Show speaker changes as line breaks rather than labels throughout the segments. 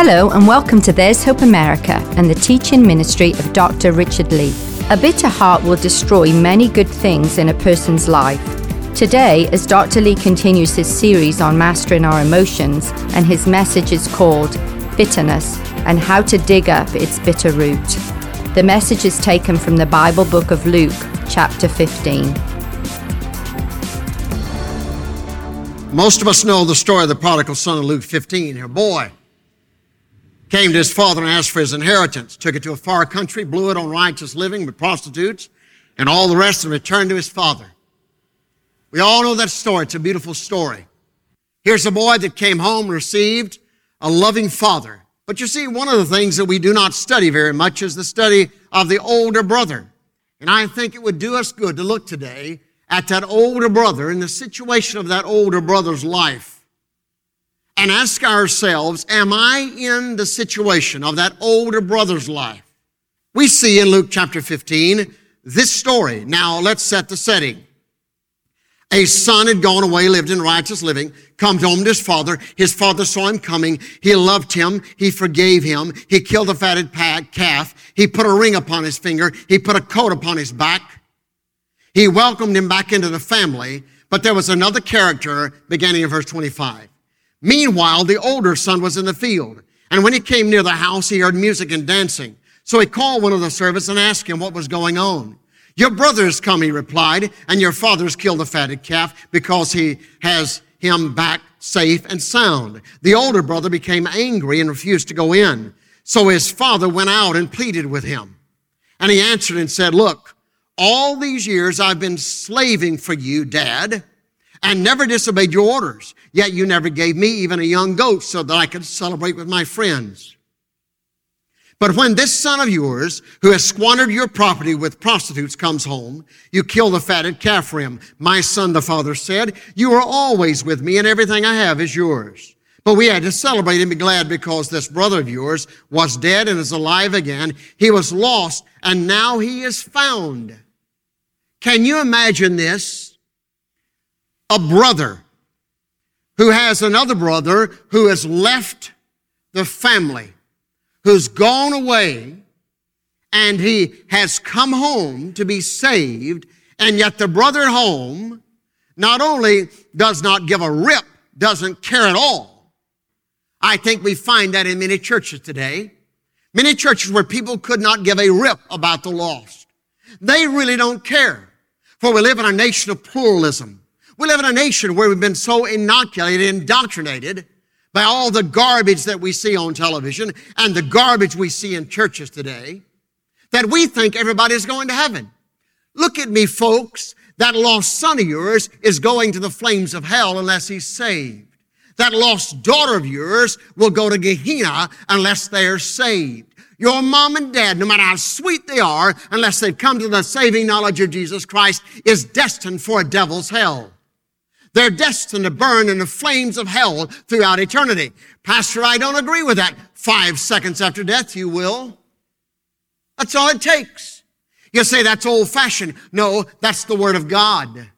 Hello, and welcome to There's Hope America and the teaching ministry of Dr. Richard Lee. A bitter heart will destroy many good things in a person's life. Today, as Dr. Lee continues his series on mastering our emotions, and his message is called Bitterness and How to Dig Up Its Bitter Root. The message is taken from the Bible book of Luke, chapter 15.
Most of us know the story of the prodigal son in Luke 15. Her boy came to his father and asked for his inheritance, took it to a far country, blew it on righteous living with prostitutes, and all the rest and returned to his father. We all know that story. It's a beautiful story. Here's a boy that came home, received a loving father. But you see, one of the things that we do not study very much is the study of the older brother. And I think it would do us good to look today at that older brother and the situation of that older brother's life and ask ourselves, am I in the situation of that older brother's life? We see in Luke chapter 15 this story. Now let's set the setting. A son had gone away, lived in righteous living, come home to his father. His father saw him coming. He loved him. He forgave him. He killed a fatted calf. He put a ring upon his finger. He put a coat upon his back. He welcomed him back into the family. But there was another character beginning in verse 25. Meanwhile, the older son was in the field. And when he came near the house, he heard music and dancing. So he called one of the servants and asked him what was going on. Your brother's come, he replied, and your father's killed the fatted calf because he has him back safe and sound. The older brother became angry and refused to go in. So his father went out and pleaded with him. And he answered and said, Look, all these years I've been slaving for you, dad, and never disobeyed your orders. Yet you never gave me even a young goat so that I could celebrate with my friends. But when this son of yours, who has squandered your property with prostitutes, comes home, you kill the fatted calf for him. My son, the father said, you are always with me and everything I have is yours. But we had to celebrate and be glad because this brother of yours was dead and is alive again. He was lost and now he is found. Can you imagine this? A brother who has another brother who has left the family who's gone away and he has come home to be saved, and yet the brother at home not only does not give a rip, doesn't care at all. I think we find that in many churches today. Many churches where people could not give a rip about the lost. They really don't care. For we live in a nation of pluralism. We live in a nation where we've been so inoculated, indoctrinated, by all the garbage that we see on television and the garbage we see in churches today that we think everybody's going to heaven. Look at me, folks. That lost son of yours is going to the flames of hell unless he's saved. That lost daughter of yours will go to Gehenna unless they are saved. Your mom and dad, no matter how sweet they are, unless they've come to the saving knowledge of Jesus Christ, is destined for a devil's hell. They're destined to burn in the flames of hell throughout eternity. Pastor, I don't agree with that. Five seconds after death, you will. That's all it takes. You say that's old fashioned. No, that's the word of God.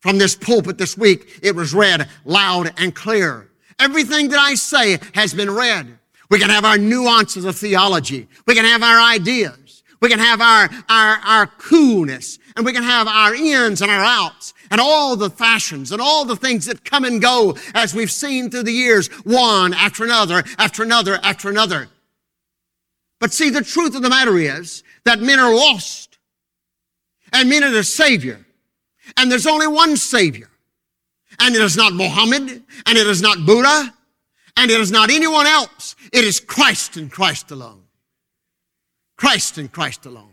From this pulpit this week, it was read loud and clear. Everything that I say has been read. We can have our nuances of theology. We can have our ideas. We can have our, our, our coolness and we can have our ins and our outs and all the fashions and all the things that come and go as we've seen through the years, one after another, after another, after another. But see, the truth of the matter is that men are lost and men are a savior. And there's only one savior. And it is not Mohammed and it is not Buddha and it is not anyone else. It is Christ and Christ alone. Christ and Christ alone.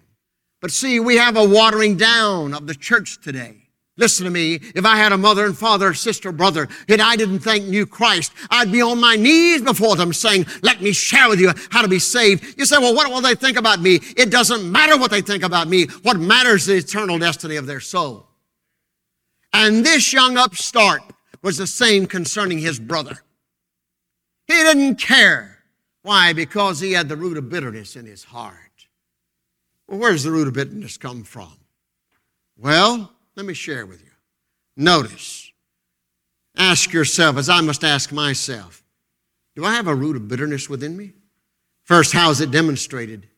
But see, we have a watering down of the church today. Listen to me. If I had a mother and father, sister, brother, and I didn't think knew Christ, I'd be on my knees before them saying, let me share with you how to be saved. You say, well, what will they think about me? It doesn't matter what they think about me. What matters is the eternal destiny of their soul. And this young upstart was the same concerning his brother. He didn't care. Why? Because he had the root of bitterness in his heart. Well, where's the root of bitterness come from? Well, let me share with you. Notice. Ask yourself, as I must ask myself, Do I have a root of bitterness within me? First, how is it demonstrated?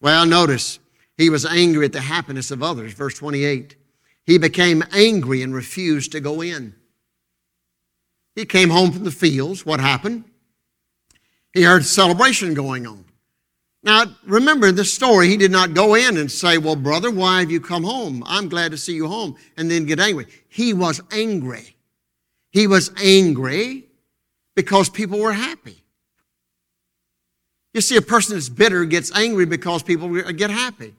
Well, notice he was angry at the happiness of others. Verse 28. He became angry and refused to go in. He came home from the fields. What happened? He heard celebration going on. Now, remember the story, he did not go in and say, Well, brother, why have you come home? I'm glad to see you home, and then get angry. He was angry. He was angry because people were happy. You see, a person that's bitter gets angry because people get happy.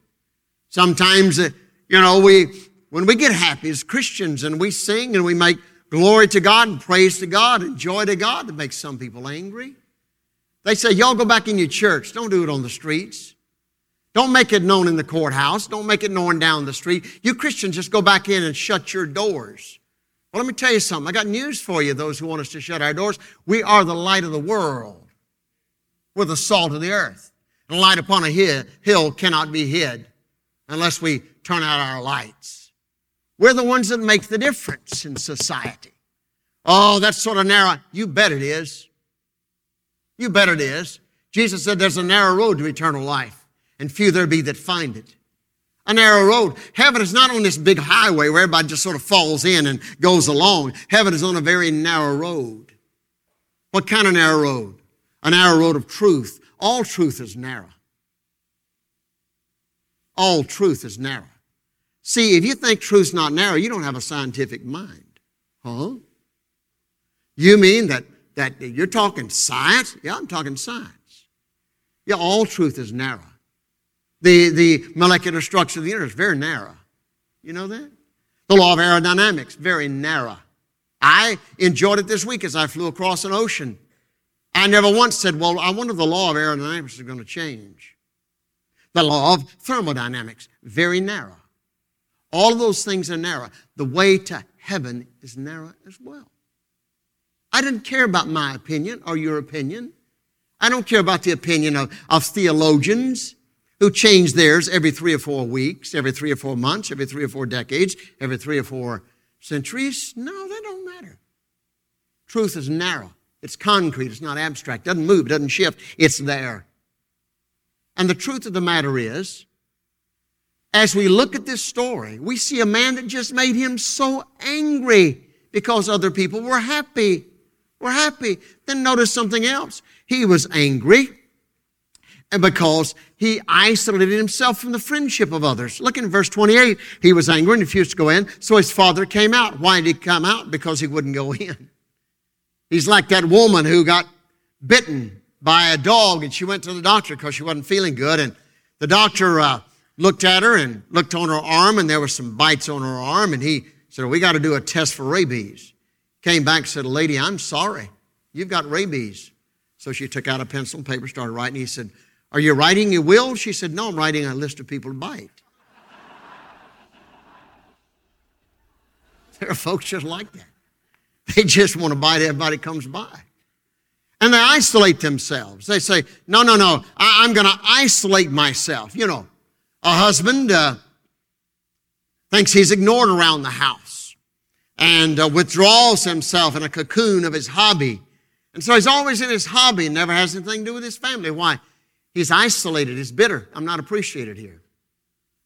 Sometimes, uh, you know, we, when we get happy as Christians and we sing and we make glory to God and praise to God and joy to God, it makes some people angry. They say, y'all go back in your church. Don't do it on the streets. Don't make it known in the courthouse. Don't make it known down the street. You Christians just go back in and shut your doors. Well, let me tell you something. I got news for you, those who want us to shut our doors. We are the light of the world. We're the salt of the earth. And light upon a hill cannot be hid unless we turn out our lights. We're the ones that make the difference in society. Oh, that's sort of narrow. You bet it is. You bet it is. Jesus said there's a narrow road to eternal life, and few there be that find it. A narrow road. Heaven is not on this big highway where everybody just sort of falls in and goes along. Heaven is on a very narrow road. What kind of narrow road? A narrow road of truth. All truth is narrow. All truth is narrow. See, if you think truth's not narrow, you don't have a scientific mind. Huh? You mean that that you're talking science? Yeah, I'm talking science. Yeah, all truth is narrow. The, the molecular structure of the universe very narrow. You know that? The law of aerodynamics, very narrow. I enjoyed it this week as I flew across an ocean. I never once said, well, I wonder if the law of aerodynamics is going to change. The law of thermodynamics, very narrow. All of those things are narrow. The way to heaven is narrow as well. I didn't care about my opinion or your opinion. I don't care about the opinion of, of theologians who change theirs every three or four weeks, every three or four months, every three or four decades, every three or four centuries. No, that don't matter. Truth is narrow. It's concrete. It's not abstract. It doesn't move. It doesn't shift. It's there. And the truth of the matter is, as we look at this story, we see a man that just made him so angry because other people were happy. We're happy. Then notice something else. He was angry and because he isolated himself from the friendship of others. Look in verse 28. He was angry and refused to go in, so his father came out. Why did he come out? Because he wouldn't go in. He's like that woman who got bitten by a dog and she went to the doctor because she wasn't feeling good. And the doctor uh, looked at her and looked on her arm and there were some bites on her arm and he said, We got to do a test for rabies. Came back and said, Lady, I'm sorry. You've got rabies. So she took out a pencil and paper, started writing. He said, Are you writing your will? She said, No, I'm writing a list of people to bite. There are folks just like that. They just want to bite everybody comes by. And they isolate themselves. They say, No, no, no, I, am going to isolate myself. You know, a husband uh, thinks he's ignored around the house and uh, withdraws himself in a cocoon of his hobby. And so he's always in his hobby and never has anything to do with his family. Why? He's isolated, he's bitter. I'm not appreciated here.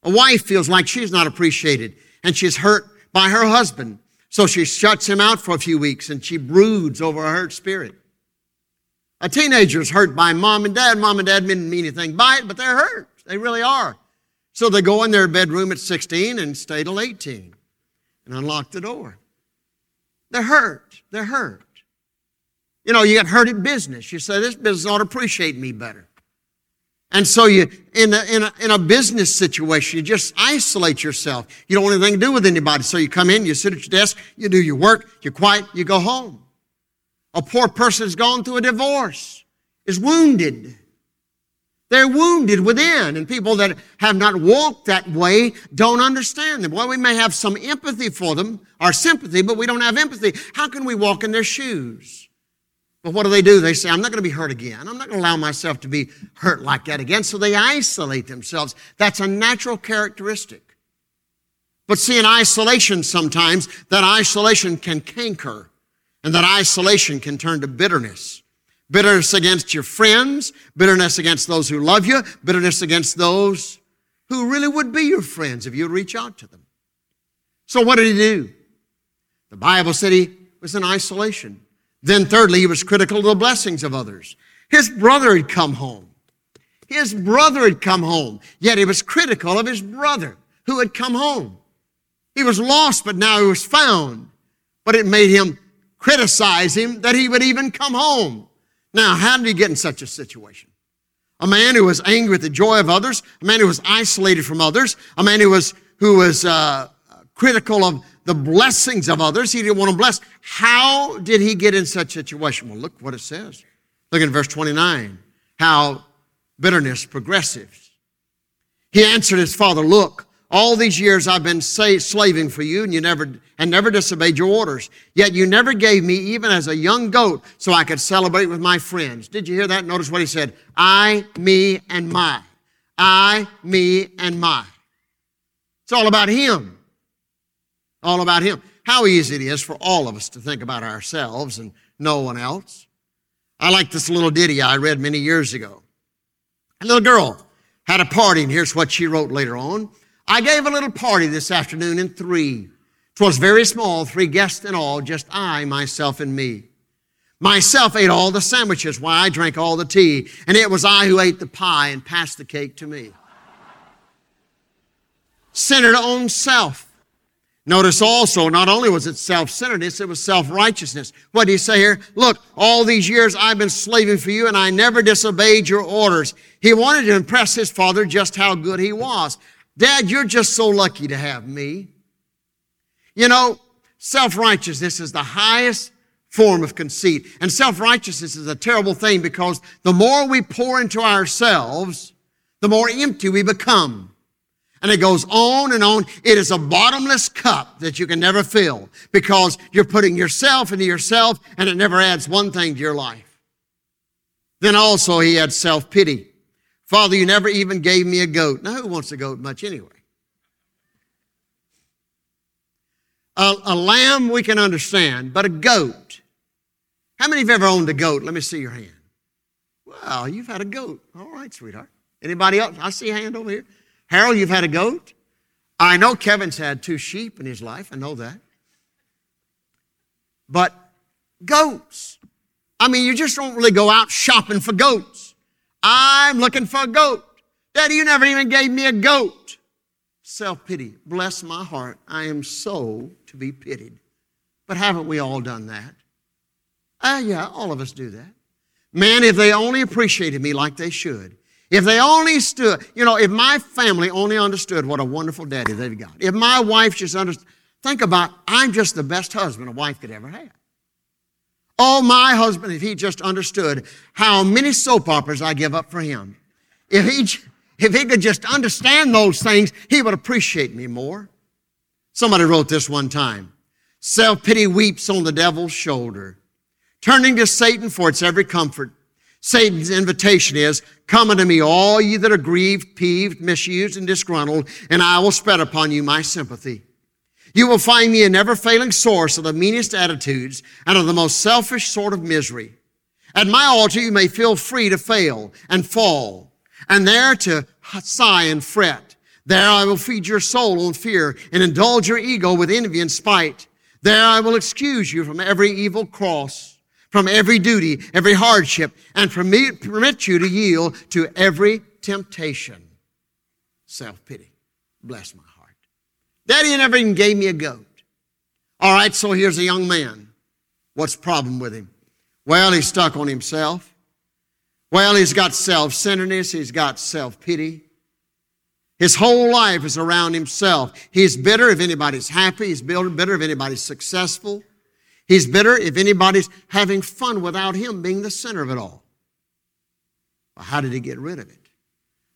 A wife feels like she's not appreciated and she's hurt by her husband. So she shuts him out for a few weeks and she broods over a hurt spirit. A teenager is hurt by mom and dad. Mom and dad didn't mean anything by it, but they're hurt. They really are. So they go in their bedroom at 16 and stay till 18 and unlock the door. They're hurt. They're hurt. You know, you get hurt in business. You say, this business ought to appreciate me better. And so you, in a, in a, in a business situation, you just isolate yourself. You don't want anything to do with anybody. So you come in, you sit at your desk, you do your work, you're quiet, you go home. A poor person has gone through a divorce, is wounded. They're wounded within, and people that have not walked that way don't understand them. Well, we may have some empathy for them, or sympathy, but we don't have empathy. How can we walk in their shoes? But what do they do? They say, I'm not going to be hurt again. I'm not going to allow myself to be hurt like that again. So they isolate themselves. That's a natural characteristic. But see, in isolation sometimes, that isolation can canker, and that isolation can turn to bitterness. Bitterness against your friends, bitterness against those who love you, bitterness against those who really would be your friends if you reach out to them. So what did he do? The Bible said he was in isolation. Then thirdly, he was critical of the blessings of others. His brother had come home. His brother had come home, yet he was critical of his brother who had come home. He was lost, but now he was found. But it made him criticize him that he would even come home. Now, how did he get in such a situation? A man who was angry with the joy of others, a man who was isolated from others, a man who was, who was uh, critical of the blessings of others. He didn't want to bless. How did he get in such a situation? Well, look what it says. Look at verse 29. How bitterness progresses. He answered his father, Look, all these years I've been slaving for you and you never, and never disobeyed your orders. Yet you never gave me even as a young goat so I could celebrate with my friends. Did you hear that? Notice what he said. I, me, and my. I, me, and my. It's all about him. All about him. How easy it is for all of us to think about ourselves and no one else. I like this little ditty I read many years ago. A little girl had a party, and here's what she wrote later on. I gave a little party this afternoon in three. 'Twas very small, three guests in all, just I, myself, and me. Myself ate all the sandwiches while I drank all the tea, and it was I who ate the pie and passed the cake to me. Centered on self. Notice also, not only was it self-centeredness, it was self-righteousness. What do you say here? Look, all these years I've been slaving for you and I never disobeyed your orders. He wanted to impress his father just how good he was. Dad, you're just so lucky to have me. You know, self righteousness is the highest form of conceit. And self righteousness is a terrible thing because the more we pour into ourselves, the more empty we become. And it goes on and on. It is a bottomless cup that you can never fill because you're putting yourself into yourself and it never adds one thing to your life. Then also he had self pity. Father, you never even gave me a goat. Now, who wants a goat much anyway? A, a, lamb we can understand, but a goat. How many have ever owned a goat? Let me see your hand. Well, you've had a goat. All right, sweetheart. Anybody else? I see a hand over here. Harold, you've had a goat? I know Kevin's had two sheep in his life. I know that. But goats. I mean, you just don't really go out shopping for goats. I'm looking for a goat. Daddy, you never even gave me a goat. Self pity. Bless my heart. I am so to be pitied. But haven't we all done that? Ah, uh, yeah, all of us do that. Man, if they only appreciated me like they should, if they only stood, you know, if my family only understood what a wonderful daddy they've got, if my wife just understood, think about, I'm just the best husband a wife could ever have. Oh, my husband, if he just understood how many soap operas I give up for him. If he, if he could just understand those things, he would appreciate me more. Somebody wrote this one time. Self-pity weeps on the devil's shoulder, turning to Satan for its every comfort. Satan's invitation is, Come unto me, all ye that are grieved, peeved, misused, and disgruntled, and I will spread upon you my sympathy. You will find me a never failing source of the meanest attitudes and of the most selfish sort of misery. At my altar, you may feel free to fail and fall, and there to sigh and fret. There I will feed your soul on fear and indulge your ego with envy and spite. There I will excuse you from every evil cross, from every duty, every hardship, and permit you to yield to every temptation. Self pity. Bless my heart. Daddy never even gave me a goat. All right, so here's a young man. What's the problem with him? Well, he's stuck on himself. Well, he's got self centeredness, he's got self pity. His whole life is around himself. He's bitter if anybody's happy, he's bitter if anybody's successful. He's bitter if anybody's having fun without him being the center of it all. Well, how did he get rid of it?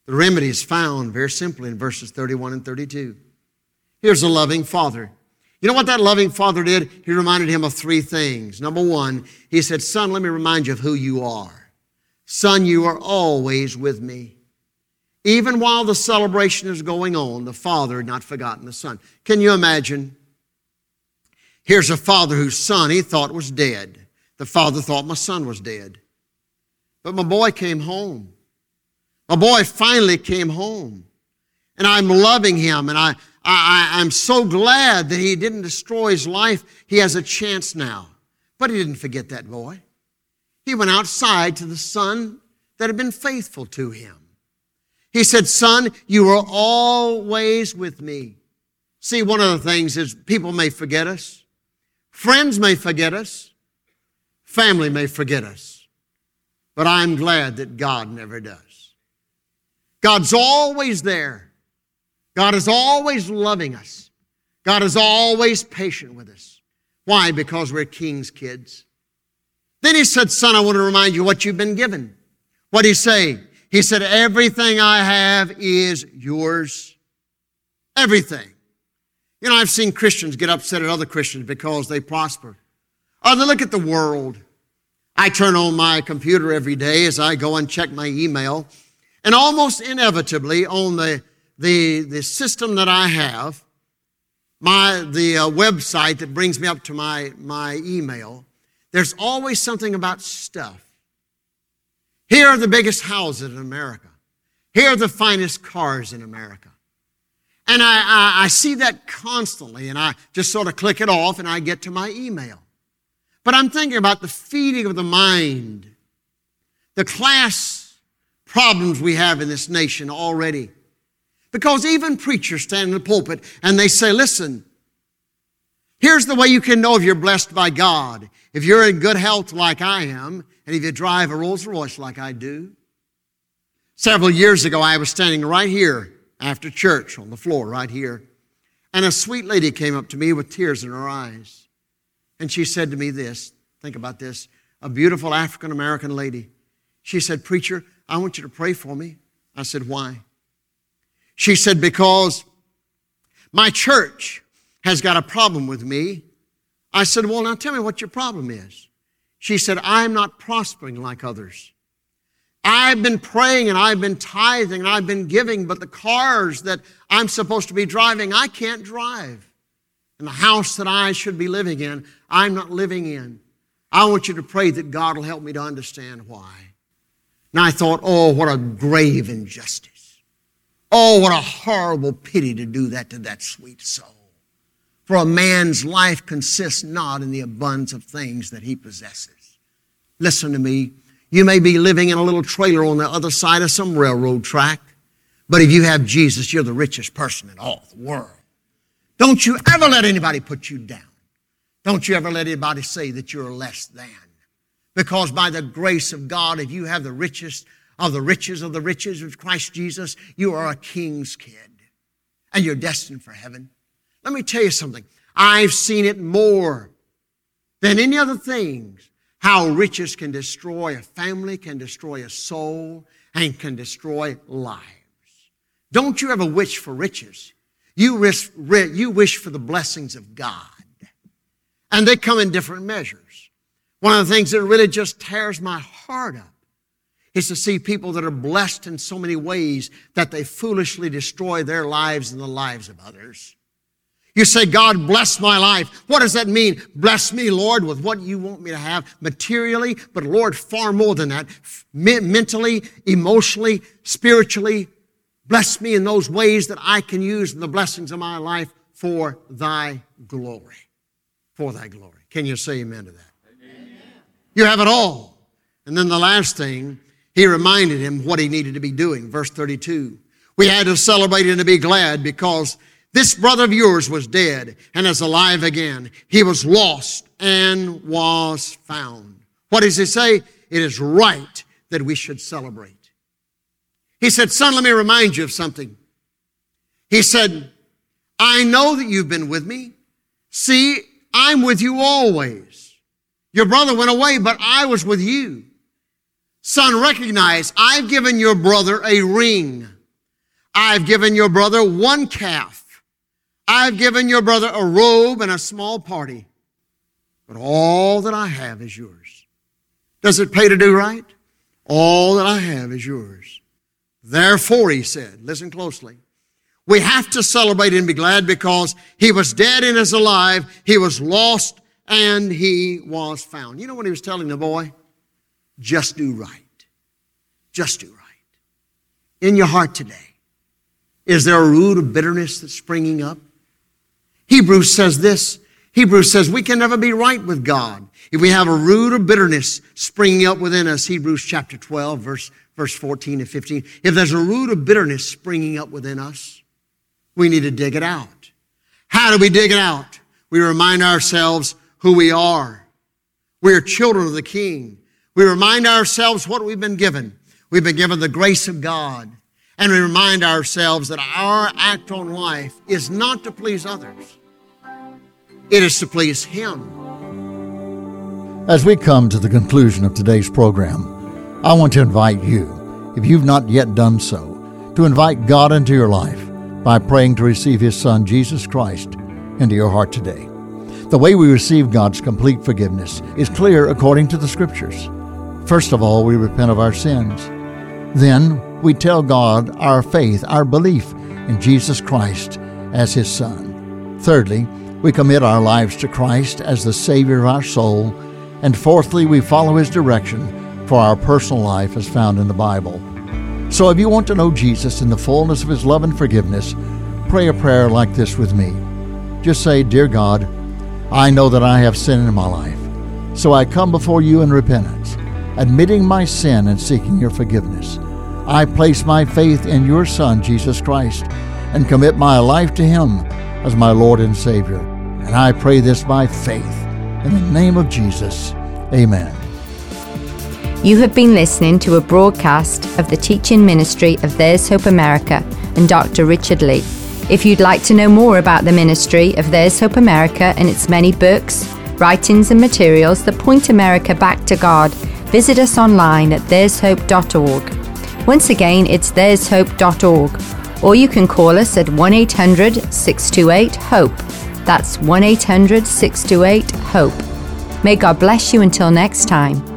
The remedy is found very simply in verses 31 and 32. Here's a loving father. You know what that loving father did? He reminded him of three things. Number one, he said, Son, let me remind you of who you are. Son, you are always with me. Even while the celebration is going on, the father had not forgotten the son. Can you imagine? Here's a father whose son he thought was dead. The father thought my son was dead. But my boy came home. My boy finally came home. And I'm loving him, and I, I, I'm so glad that he didn't destroy his life. He has a chance now. But he didn't forget that boy. He went outside to the son that had been faithful to him. He said, Son, you are always with me. See, one of the things is people may forget us, friends may forget us, family may forget us, but I'm glad that God never does. God's always there. God is always loving us. God is always patient with us. Why? Because we're king's kids. Then he said, Son, I want to remind you what you've been given. What did he say? He said, Everything I have is yours. Everything. You know, I've seen Christians get upset at other Christians because they prosper. Uh, oh, they look at the world. I turn on my computer every day as I go and check my email, and almost inevitably on the the, the system that I have, my, the uh, website that brings me up to my, my email, there's always something about stuff. Here are the biggest houses in America. Here are the finest cars in America. And I, I, I, see that constantly, and I just sort of click it off and I get to my email. But I'm thinking about the feeding of the mind, the class problems we have in this nation already. Because even preachers stand in the pulpit and they say, listen, here's the way you can know if you're blessed by God. If you're in good health like I am, and if you drive a Rolls Royce like I do. Several years ago, I was standing right here after church on the floor right here. And a sweet lady came up to me with tears in her eyes. And she said to me this think about this a beautiful African American lady. She said, Preacher, I want you to pray for me. I said, Why? She said, Because my church has got a problem with me. I said, Well, now tell me what your problem is. She said, I'm not prospering like others. I've been praying and I've been tithing and I've been giving, but the cars that I'm supposed to be driving, I can't drive. And the house that I should be living in, I'm not living in. I want you to pray that God will help me to understand why. And I thought, oh, what a grave injustice. Oh, what a horrible pity to do that to that sweet soul. For a man's life consists not in the abundance of things that he possesses. Listen to me. You may be living in a little trailer on the other side of some railroad track, but if you have Jesus, you're the richest person in all the world. Don't you ever let anybody put you down. Don't you ever let anybody say that you're less than. Because by the grace of God, if you have the richest of the riches of the riches of Christ Jesus, you are a king's kid and you're destined for heaven. Let me tell you something. I've seen it more than any other things how riches can destroy a family, can destroy a soul, and can destroy lives. Don't you ever wish for riches. You, wish, you wish for the blessings of God. And they come in different measures. One of the things that really just tears my heart up is to see people that are blessed in so many ways that they foolishly destroy their lives and the lives of others. You say, God, bless my life. What does that mean? Bless me, Lord, with what you want me to have materially, but Lord, far more than that, mentally, emotionally, spiritually. Bless me in those ways that I can use the blessings of my life for thy glory. For thy glory. Can you say amen to that? Amen. You have it all. And then the last thing he reminded him what he needed to be doing. Verse 32. We had to celebrate and to be glad because this brother of yours was dead and is alive again. He was lost and was found. What does he say? It is right that we should celebrate. He said, Son, let me remind you of something. He said, I know that you've been with me. See, I'm with you always. Your brother went away, but I was with you. Son, recognize I've given your brother a ring. I've given your brother one calf. I've given your brother a robe and a small party. But all that I have is yours. Does it pay to do right? All that I have is yours. Therefore, he said, listen closely. We have to celebrate and be glad because he was dead and is alive. He was lost and he was found. You know what he was telling the boy? Just do right.
just do right. In your heart today, is there a root of bitterness that's springing up? Hebrews says this. Hebrews says we can never be right with God if we have a root of bitterness springing up within us. Hebrews chapter 12, verse, verse 14 and 15. If there's a root of bitterness springing up within us, we need to dig it out. How do we dig it out? We remind ourselves who we are. We are children of the King. We remind ourselves what we've been given. We've been given the grace of God. And we remind ourselves that our act on life is not to please others. It is to please Him.
As we come to the conclusion of today's program, I want to invite you, if you've not yet done so, to invite God into your life by praying to receive His Son, Jesus Christ, into your heart today. The way we receive God's complete forgiveness is clear according to the Scriptures. First of all, we repent of our sins. Then we tell God our faith, our belief in Jesus Christ as His Son. Thirdly, we commit our lives to Christ as the Savior of our soul. And fourthly, we follow His direction for our personal life as found in the Bible. So if you want to know Jesus in the fullness of His love and forgiveness, pray a prayer like this with me. Just say, Dear God, I know that I have sin in my life, so I come before you in repentance, admitting my sin and seeking your forgiveness. I place my faith in your Son, Jesus Christ, and commit my life to him as my Lord and Savior. And I pray this by faith. In the name of Jesus, amen.
You have been listening to a broadcast of the teaching ministry of There's Hope America and Dr. Richard Lee. If you'd like to know more about the ministry of There's Hope America and its many books, writings, and materials that point America back to God, visit us online at there'shope.org. Once again, it's there'shope.org, or you can call us at 1 800 628 HOPE. That's 1 800 628 HOPE. May God bless you until next time.